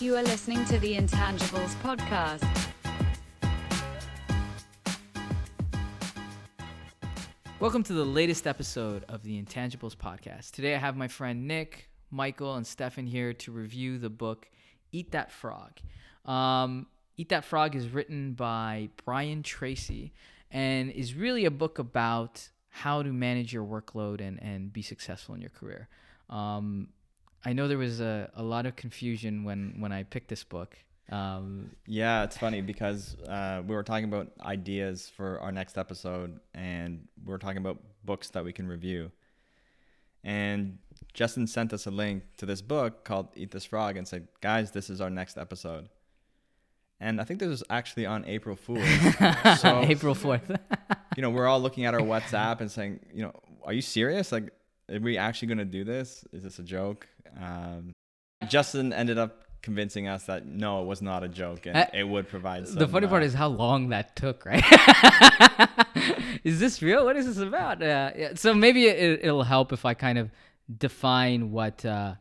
You are listening to the Intangibles Podcast. Welcome to the latest episode of the Intangibles Podcast. Today I have my friend Nick, Michael, and Stefan here to review the book Eat That Frog. Um, Eat That Frog is written by Brian Tracy and is really a book about how to manage your workload and, and be successful in your career. Um, I know there was a, a lot of confusion when, when I picked this book. Um, Yeah, it's funny because uh, we were talking about ideas for our next episode, and we were talking about books that we can review. And Justin sent us a link to this book called Eat This Frog and said, "Guys, this is our next episode." And I think this was actually on April Fool's. so April 4th. you know, we're all looking at our WhatsApp and saying, you know, are you serious? Like, are we actually going to do this? Is this a joke? Um, Justin ended up convincing us that no, it was not a joke and Uh, it would provide. Some, the funny part uh, is how long that took, right? is this real? What is this about? Uh, yeah, so maybe it, it'll help if I kind of define what uh,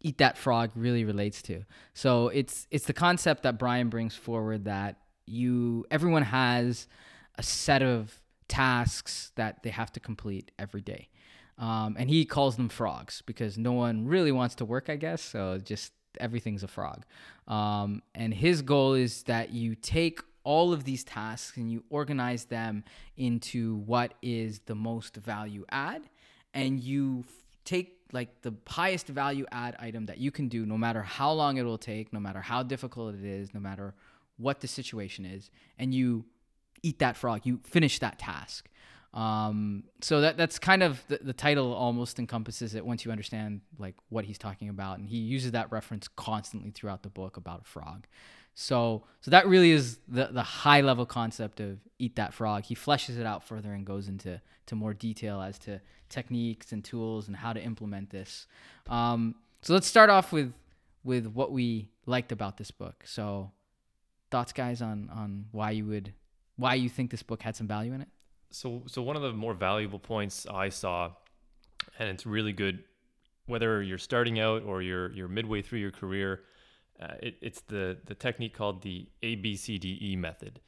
"eat that frog" really relates to. So it's it's the concept that Brian brings forward that you everyone has a set of tasks that they have to complete every day. Um, and he calls them frogs because no one really wants to work, I guess. So just everything's a frog. Um, and his goal is that you take all of these tasks and you organize them into what is the most value add, and you f- take like the highest value add item that you can do, no matter how long it will take, no matter how difficult it is, no matter what the situation is, and you eat that frog. You finish that task. Um, so that that's kind of the, the title almost encompasses it once you understand like what he's talking about, and he uses that reference constantly throughout the book about a frog. So so that really is the the high level concept of eat that frog. He fleshes it out further and goes into to more detail as to techniques and tools and how to implement this. Um, so let's start off with with what we liked about this book. So thoughts, guys, on on why you would why you think this book had some value in it. So, so one of the more valuable points I saw, and it's really good, whether you're starting out or you're you're midway through your career, uh, it, it's the the technique called the ABCDE method,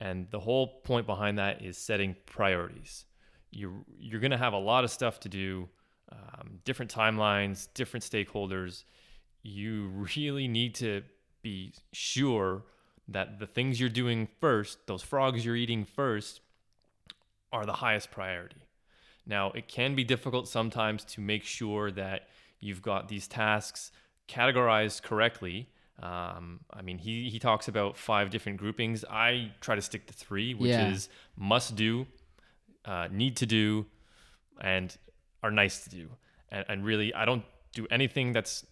and the whole point behind that is setting priorities. You you're gonna have a lot of stuff to do, um, different timelines, different stakeholders. You really need to be sure that the things you're doing first, those frogs you're eating first, are the highest priority. Now, it can be difficult sometimes to make sure that you've got these tasks categorized correctly. Um, I mean, he, he talks about five different groupings. I try to stick to three, which Yeah. is must do, uh, need to do, and are nice to do. And, and really, I don't do anything that's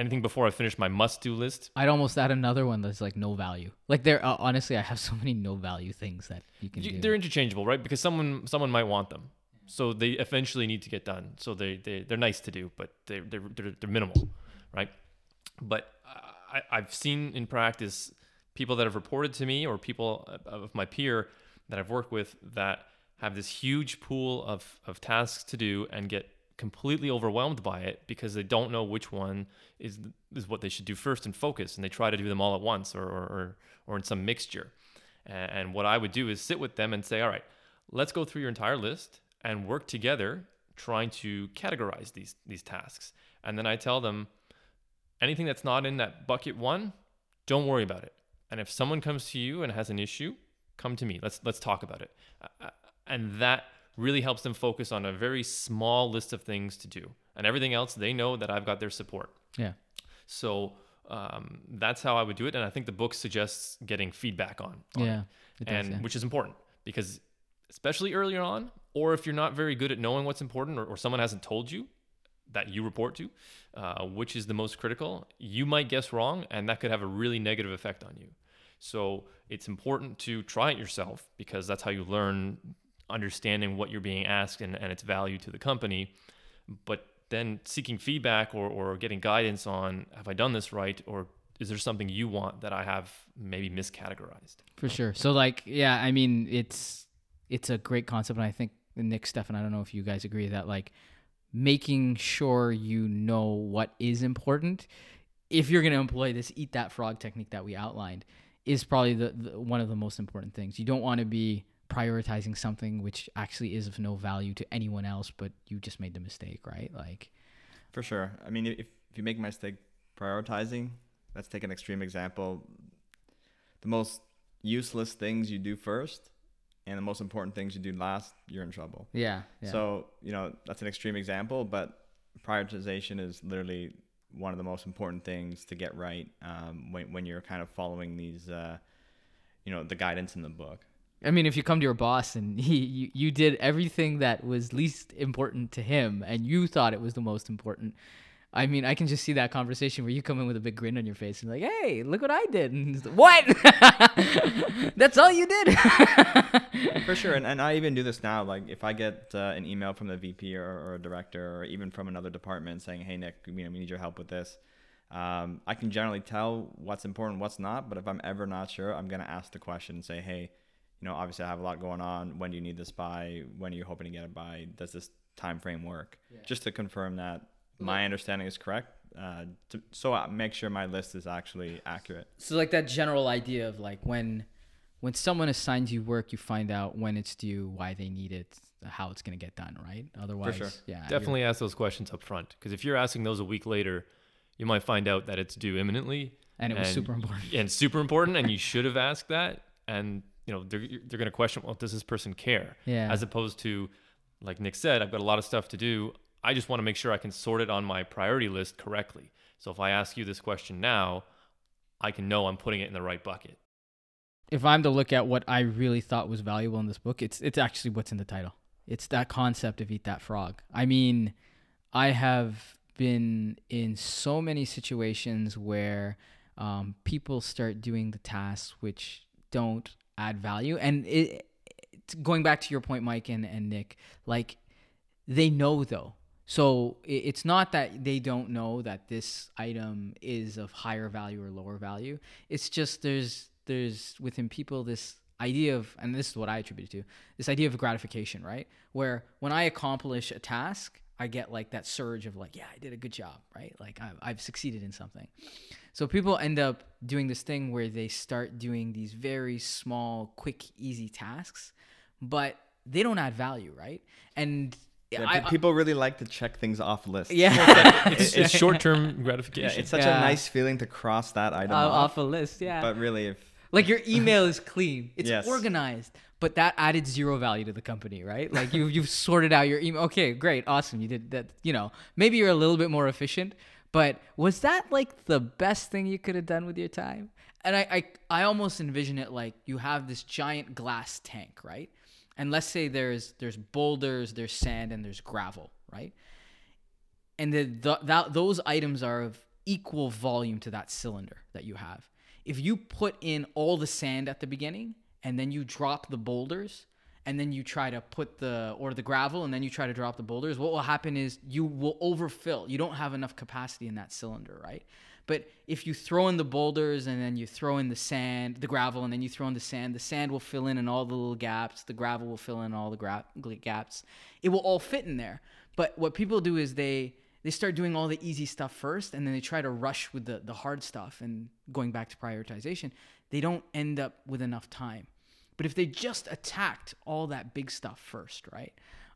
anything before I finish my must do list. I'd almost add another one that's like no value. Like there, uh, honestly, I have so many no value things that you can You- do. they're interchangeable, right? Because someone someone might want them, so they eventually need to get done. So they they they're nice to do, but they they're they're, they're minimal, right? But I, I've seen in practice people that have reported to me or people of my peer that I've worked with that have this huge pool of of tasks to do and get completely overwhelmed by it because they don't know which one is is what they should do first and focus and they try to do them all at once or or, or, in some mixture. And, what I would do is sit with them and say all right let's go through your entire list and work together trying to categorize these these tasks. And then I tell them anything that's not in that bucket 1 don't worry about it. And if someone comes to you and has an issue come to me. Let's let's talk about it. And that really helps them focus on a very small list of things to do and everything else they know that i've got their support yeah. so um, that's how i would do it and i think the book suggests getting feedback on, on Yeah. It does, and yeah. which is important because especially earlier on or if you're not very good at knowing what's important or, or someone hasn't told you that you report to uh, which is the most critical you might guess wrong and that could have a really negative effect on you so it's important to try it yourself because that's how you learn understanding what you're being asked and, and its value to the company but then seeking feedback or, or getting guidance on have i done this right or is there something you want that i have maybe miscategorized For sure. So like, yeah, I mean, it's it's a great concept, and I think Nick, Stefan, I don't know if you guys agree that like making sure you know what is important if you're going to employ this eat that frog technique that we outlined, is probably the, the one of the most important things. You don't want to be prioritizing something which actually is of no value to anyone else, but you just made the mistake, right? Like, For sure. I mean, if, if you make a mistake prioritizing, let's take an extreme example. The most useless things you do first and the most important things you do last, you're in trouble. yeah, yeah. So, you know, that's an extreme example, but prioritization is literally one of the most important things to get right um, when, when you're kind of following these, uh, you know, the guidance in the book. I mean, if you come to your boss and he you, you did everything that was least important to him and you thought it was the most important, I mean, I can just see that conversation where you come in with a big grin on your face and like, "Hey, look what I did!" And like, what? That's all you did? For sure. And, and I even do this now. Like if I get uh, an email from the VP or, or a director or even from another department saying, hey, Nick, you know, we need your help with this. Um, I can generally tell what's important, what's not. But if I'm ever not sure, I'm to ask the question and say, hey, you know, obviously I have a lot going on. When do you need this by? When are you hoping to get it by? Does this time frame work? Just to confirm that my understanding is correct. Uh, to, so I make sure my list is actually accurate. so like that general idea of like when when someone assigns you work, you find out when it's due, why they need it, how it's going to get done, right? Otherwise, sure. yeah, Definitely ask those questions up front because if you're asking those a week later, you might find out that it's due imminently And it was super important. and super important, and you should have asked that. And you know they're they're going to question, well, does this person care? Yeah. As opposed to, like Nick said, I've got a lot of stuff to do. I just want to make sure I can sort it on my priority list correctly. So if I ask you this question now, I can know I'm putting it in the right bucket. if I'm to look at what I really thought was valuable in this book, it's it's actually what's in the title. It's that concept of eat that frog. I mean, I have been in so many situations where um, people start doing the tasks which don't add value, and it, going back to your point, Mike and, and Nick, like they know though. So it's not that they don't know that this item is of higher value or lower value. It's just there's there's within people this idea of and this is what I attribute to this idea of gratification, right? Where when I accomplish a task, I get like that surge of like, yeah, I did a good job, right? Like I've, I've succeeded in something. So people end up doing this thing where they start doing these very small, quick, easy tasks, but they don't add value, right? And Yeah, I, pe- people really like to check things off lists. yeah, It's, it's short-term Yeah, gratification. it's such Yeah. a nice feeling to cross that item Uh, off. off a list, yeah. But really, if like your email is clean, it's Yes. organized, but that added zero value to the company, right? Like you you've sorted out your email. Okay, great, awesome, you did that. You know, maybe you're a little bit more efficient, but was that like the best thing you could have done with your time? And I I, I almost envision it like you have this giant glass tank, right? And let's say there's there's boulders, there's sand, and there's gravel, right? and the, the that those items are of equal volume to that cylinder that you have. If you put in all the sand at the beginning and then you drop the boulders and then you try to put the or the gravel and then you try to drop the boulders, what will happen is you will overfill. You don't have enough capacity in that cylinder, right? But if you throw in the boulders and then you throw in the sand, the gravel, and then you throw in the sand, the sand will fill in in all the little gaps. The gravel will fill in all the gra- gaps. It will all fit in there. But what people do is they they start doing all the easy stuff first, and then they try to rush with the the hard stuff. And going back to prioritization, they don't end up with enough time. But if they just attacked all that big stuff first, right?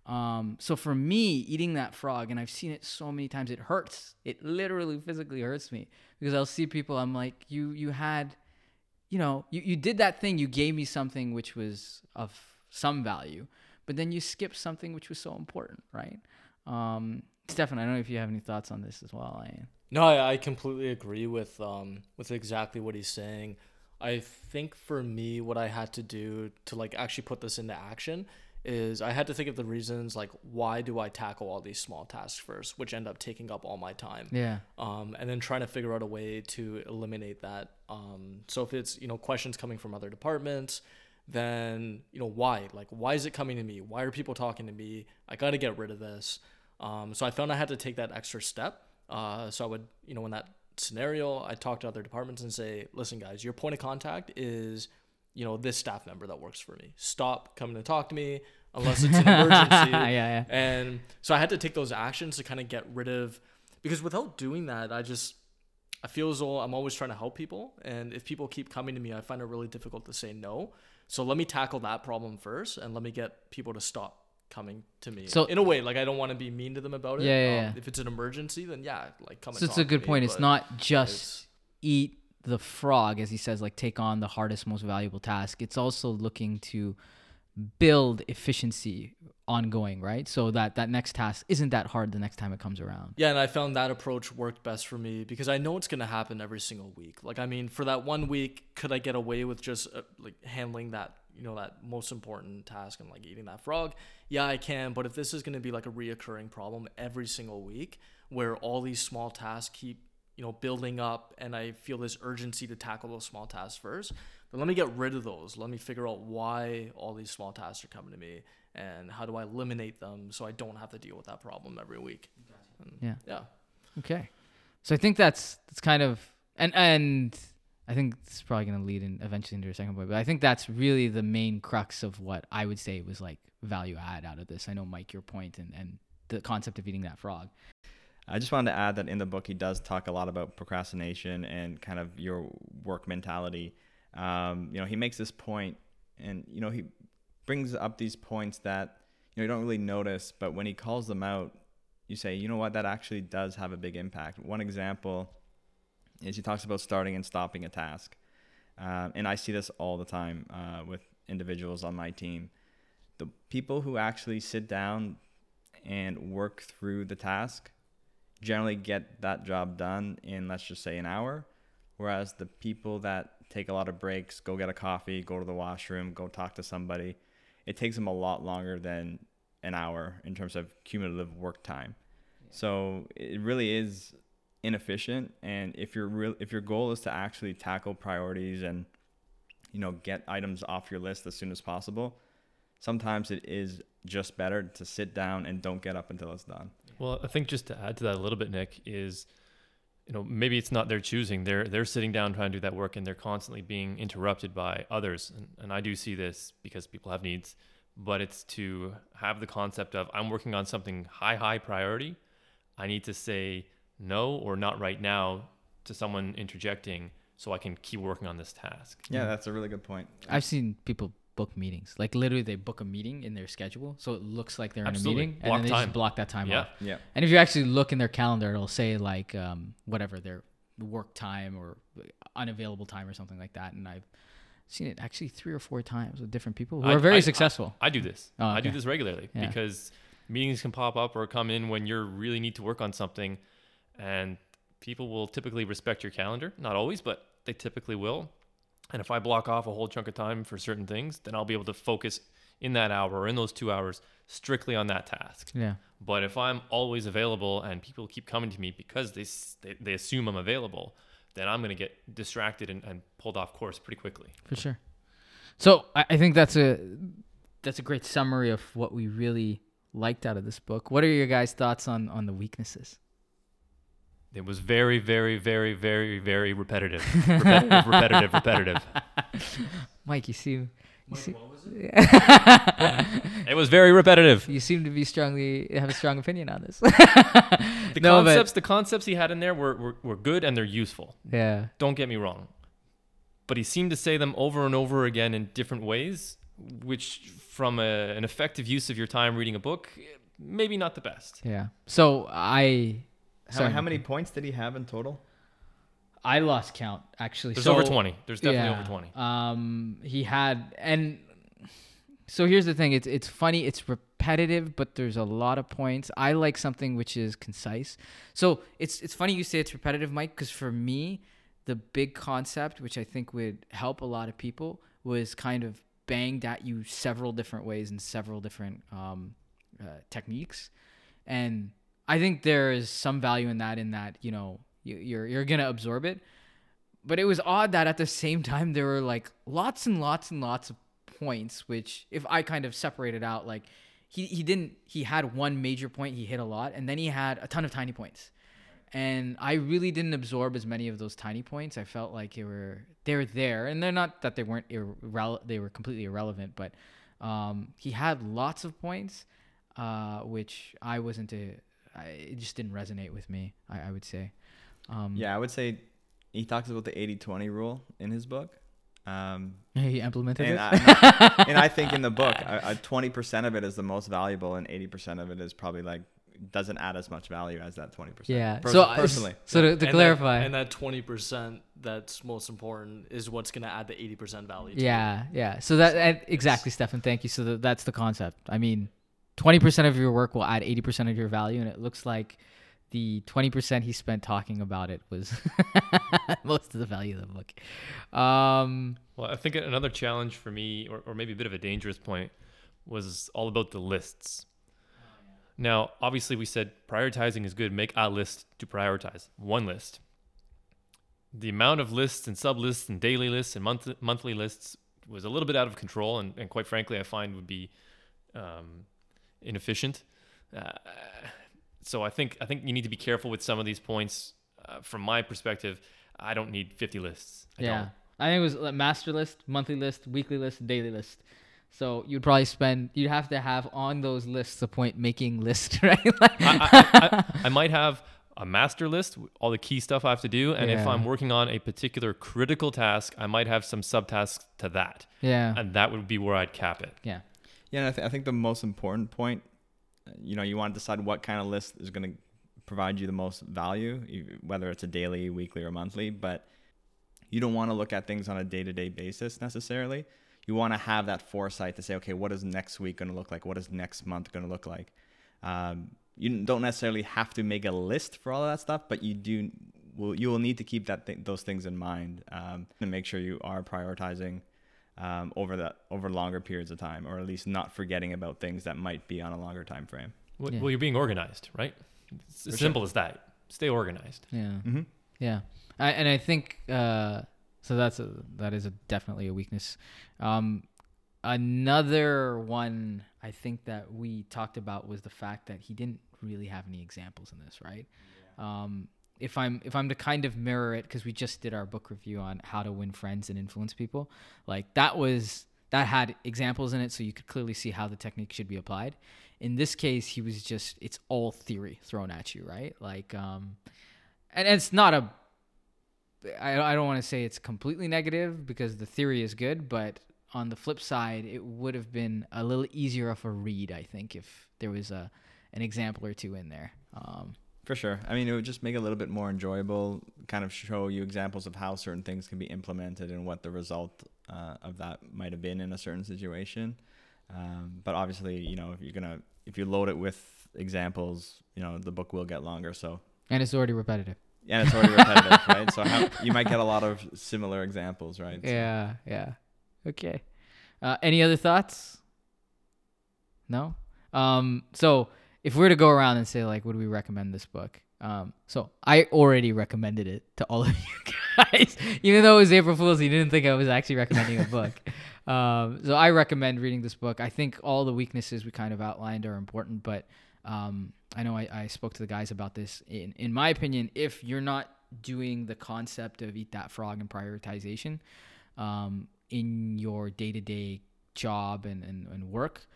Um, so for me, eating that frog, and I've seen it so many times, it hurts. It literally physically hurts me because I'll see people. I'm like, you you had, you know, you, you did that thing. You gave me something which was of some value, but then you skipped something which was so important, right? Um, Stefan, I don't know if you have any thoughts on this as well. No, I, I completely agree with um with exactly what he's saying. I think for me, what I had to do to like actually put this into action is I had to think of the reasons like why do I tackle all these small tasks first, which end up taking up all my time. yeah, Um, and then trying to figure out a way to eliminate that. Um, so if it's you know questions coming from other departments, then you know why like why is it coming to me? Why are people talking to me? I got to get rid of this. Um, so I found I had to take that extra step. Uh, so I would you know when that scenario I talk to other departments and say, listen guys, your point of contact is you know this staff member that works for me. Stop coming to talk to me unless it's an emergency. yeah, yeah. And so I had to take those actions to kind of get rid of because without doing that, I just I feel as though I'm always trying to help people, and if people keep coming to me, I find it really difficult to say no. So let me tackle that problem first, and let me get people to stop coming to me. So- in a way, like I don't want to be mean to them about it. Yeah, yeah, Um, yeah. If it's an emergency, then yeah, like come. So it's a to good me, point. It's not just it's- eat the frog, as he says, like take on the hardest, most valuable task. It's also looking to build efficiency ongoing, right? So that that next task isn't that hard the next time it comes around. Yeah, and I found that approach worked best for me because I know it's gonna happen every single week. Like, I mean, for that one week, could I get away with just uh, like handling that, you know, that most important task and like eating that frog? Yeah, I can. But if this is gonna be like a reoccurring problem every single week, where all these small tasks keep, you know, building up, and I feel this urgency to tackle those small tasks first, then let me get rid of those. Let me figure out why all these small tasks are coming to me, and how do I eliminate them so I don't have to deal with that problem every week. And, Yeah. yeah. Okay. So I think that's that's kind of and and I think is probably gonna lead in eventually into your second point, but I think that's really the main crux of what I would say was like value add out of this. I know Mike, your point and and the concept of eating that frog. I just wanted to add that in the book he does talk a lot about procrastination and kind of your work mentality. Um, you know, he makes this point, and you know he brings up these points that you know you don't really notice, but when he calls them out, you say, you know what, that actually does have a big impact. One example is he talks about starting and stopping a task, um, and I see this all the time uh, with individuals on my team. The people who actually sit down and work through the task generally get that job done in let's just say an hour whereas the people that take a lot of breaks go get a coffee go to the washroom go talk to somebody it takes them a lot longer than an hour in terms of cumulative work time. So it really is inefficient and if your real if your goal is to actually tackle priorities and you know get items off your list as soon as possible sometimes it is just better to sit down and don't get up until it's done Well, I think just to add to that a little bit, Nick, is you know maybe it's not their choosing. They're they're sitting down trying to do that work, and they're constantly being interrupted by others. And, and I do see this because people have needs, but it's to have the concept of I'm working on something high high priority. I need to say no or not right now to someone interjecting, so I can keep working on this task. Yeah, that's a really good point. I've seen people book meetings. Like literally they book a meeting in their schedule. So it looks like they're Absolutely. in a meeting. And then they time. just block that time Yeah. off. Yeah. And if you actually look in their calendar, it'll say like um, whatever their work time or unavailable time or something like that. And I've seen it actually three or four times with different people who I- are very I- successful. I do this. Oh, I do this regularly Yeah. because meetings can pop up or come in when you really need to work on something, and people will typically respect your calendar. Not always, but they typically will. And if I block off a whole chunk of time for certain things, then I'll be able to focus in that hour or in those two hours strictly on that task. yeah. But if I'm always available and people keep coming to me because they they, they assume I'm available, then I'm going to get distracted and, and pulled off course pretty quickly. for sure. So I, I think that's a that's a great summary of what we really liked out of this book. What are your guys' thoughts on on the weaknesses? It was very, very, very, very, very repetitive. Repetitive, repetitive, repetitive. Mike, you seem you seem, It it? was very repetitive. you seem to be strongly have a strong opinion on this. The No, but- concepts, the concepts he had in there were, were, were good and they're useful. yeah. Don't get me wrong. But he seemed to say them over and over again in different ways, which, from a, an effective use of your time reading a book, maybe not the best. Yeah. So I How, how many points did he have in total? I lost count actually. There's So- over 20. There's definitely yeah, over 20. Um, he had, and so here's the thing: it's it's funny, it's repetitive, but there's a lot of points. I like something which is concise. So it's it's funny you say it's repetitive, Mike, because for me, the big concept, which I think would help a lot of people, was kind of banged at you several different ways and several different um, uh, techniques, and I think there is some value in that. In that, you know, you, you're you're gonna absorb it, but it was odd that at the same time there were like lots and lots and lots of points which if i kind of separated out like he, he didn't he had one major point he hit a lot and then he had a ton of tiny points. And i really didn't absorb as many of those tiny points. I felt like they were they were there. And they're not that they weren't irrele- they were completely irrelevant but um, he had lots of points uh, which i wasn't a I, it just didn't resonate with me i, I would say um, Yeah, I would say he talks about the 80-20 rule in his book. Um, He implemented and it. I, and I think in the book, twenty percent of it is the most valuable, and eighty percent of it is probably like doesn't add as much value as that twenty percent. yeah. Pers- so uh, personally, so to, to And that- clarify, and that twenty percent that's most important is what's gonna add the eighty percent value. To it. Yeah, yeah. So that and exactly, Stefan. Thank you. So that, that's the concept. I mean, twenty percent of your work will add eighty percent of your value, and it looks like the twenty percent he spent talking about it was most of the value of the book. Um, Well, I think another challenge for me, or, or maybe a bit of a dangerous point, was all about the lists. Now, obviously, we said prioritizing is good. Make a list to prioritize. One list. The amount of lists and sub lists and daily lists and month- monthly lists was a little bit out of control, and, and quite frankly, I find would be um, inefficient. Uh, so I think I think you need to be careful with some of these points. Uh, from my perspective, I don't need 50 lists. I yeah, don't. I think it was like master list, monthly list, weekly list, daily list. So you'd probably spend. You'd have to have on those lists a point making list, right? Like, I, I, I, I might have a master list, all the key stuff I have to do, and if I'm working on a particular critical task, I might have some subtasks to that, yeah, and that would be where I'd cap it. yeah, yeah, I, th- I think the most important point, uh, you know, you want to decide what kind of list is going to provide you the most value, whether it's a daily, weekly, or monthly. But you don't want to look at things on a day-to-day basis necessarily. You want to have that foresight to say, okay, what is next week going to look like? What is next month going to look like? Um, you don't necessarily have to make a list for all of that stuff, but you do. Will you will need to keep that th- those things in mind um, and make sure you are prioritizing um, over that over longer periods of time, or at least not forgetting about things that might be on a longer time frame. Well, Yeah. well you're being organized, right? It's as simple as that. Stay organized. yeah. Mm-hmm. Yeah, I, and I think uh, so. That's a that is a definitely a weakness. Um, another one I think that we talked about was the fact that he didn't really have any examples in this, right? Um, if I'm if I'm to kind of mirror it, because we just did our book review on how to win friends and influence people, like that was that had examples in it, so you could clearly see how the technique should be applied. In this case, he was just it's all theory thrown at you, right? Like, um, and it's not a I, I don't want to say it's completely negative because the theory is good, but on the flip side, it would have been a little easier of a read, I think, if there was a an example or two in there. Um, For sure. I mean, it would just make it a little bit more enjoyable, kind of show you examples of how certain things can be implemented and what the result uh, of that might have been in a certain situation. Um, but obviously, you know, if you're gonna if you load it with examples, you know, the book will get longer. So and it's already repetitive. and it's already repetitive, right? So how, you might get a lot of similar examples, right? So- Yeah, yeah. Okay. Uh, any other thoughts? No. Um. So if we were to go around and say like, would we recommend this book? Um. So I already recommended it to all of you guys, even though it was April Fool's. You didn't think I was actually recommending a book. Um. So I recommend reading this book. I think all the weaknesses we kind of outlined are important, but um, I know I, I spoke to the guys about this. In in my opinion, if you're not doing the concept of eat that frog and prioritization, um, in your day to day job and, and, and work,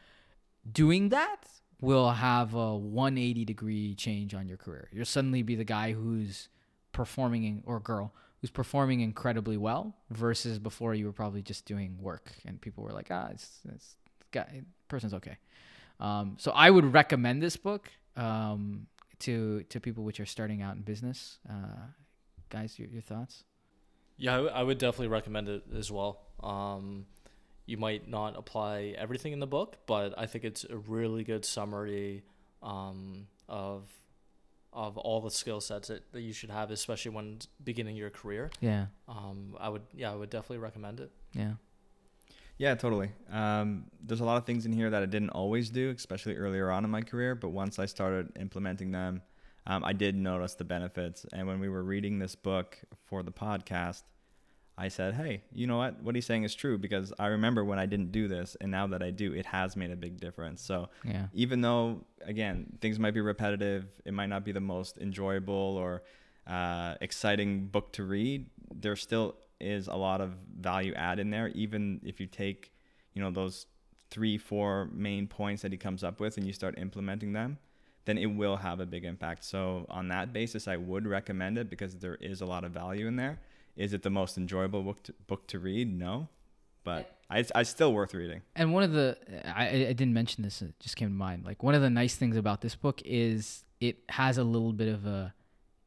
doing that will have a 180 degree change on your career. You'll suddenly be the guy who's performing in, or girl who's performing incredibly well versus before you were probably just doing work and people were like, ah, it's, it's guy, person's okay. Um, so I would recommend this book um, to to people which are starting out in business. Uh, guys, your, your thoughts? Yeah, I, w- I would definitely recommend it as well. Um, you might not apply everything in the book, but I think it's a really good summary um, of of all the skill sets that, that you should have, especially when beginning your career. Yeah, Um, I would, yeah, I would definitely recommend it. yeah. Yeah, totally. Um, there's a lot of things in here that I didn't always do, especially earlier on in my career. But once I started implementing them, um, I did notice the benefits. And when we were reading this book for the podcast, I said, "Hey, you know what? What he's saying is true because I remember when I didn't do this, and now that I do, it has made a big difference." So Yeah. even though again things might be repetitive, it might not be the most enjoyable or uh, exciting book to read. There still is a lot of value add in there, even if you take you know those three, four main points that he comes up with and you start implementing them. then it will have a big impact. So on that basis, I would recommend it because there is a lot of value in there. Is it the most enjoyable book to, book to read? No, but I, I still worth reading. And one of the I, I I didn't mention this, it just came to mind. Like one of the nice things about this book is it has a little bit of a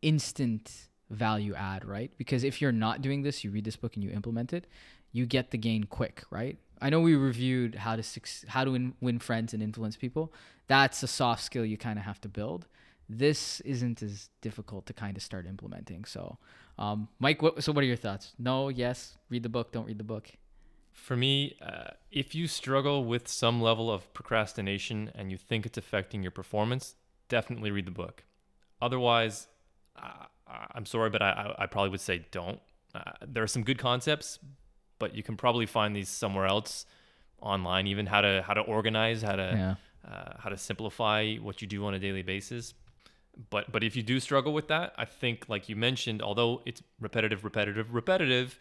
instant value add, right? Because if you're not doing this, you read this book and you implement it, you get the gain quick, right? I know we reviewed how to how to win, win friends and influence people. That's a soft skill you kind of have to build. This isn't as difficult to kind of start implementing. So, um, Mike, what, so what are your thoughts? No, yes, read the book, don't read the book. For me, uh, if you struggle with some level of procrastination and you think it's affecting your performance, definitely read the book. Otherwise, uh, I'm sorry, but I, I, probably would say don't. Uh, there are some good concepts, but you can probably find these somewhere else online. Even how to how to organize, how to Yeah. uh, how to simplify what you do on a daily basis. But but if you do struggle with that, I think like you mentioned, although it's repetitive, repetitive, repetitive,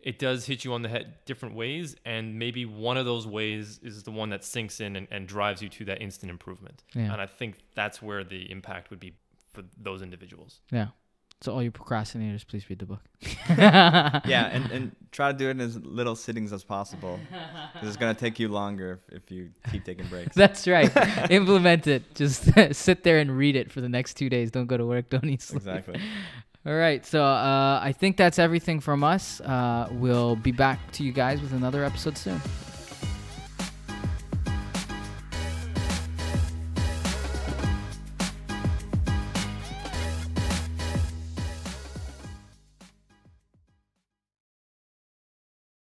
it does hit you on the head different ways, and maybe one of those ways is the one that sinks in and, and drives you to that instant improvement. Yeah. And I think that's where the impact would be for those individuals. Yeah. So all you procrastinators, please read the book. yeah, and, and try to do it in as little sittings as possible because it's gonna take you longer if, if you keep taking breaks. That's right. Implement it. Just sit there and read it for the next two days. Don't go to work. Don't eat sleep. exactly. All right. So uh, I think that's everything from us. Uh, we'll be back to you guys with another episode soon.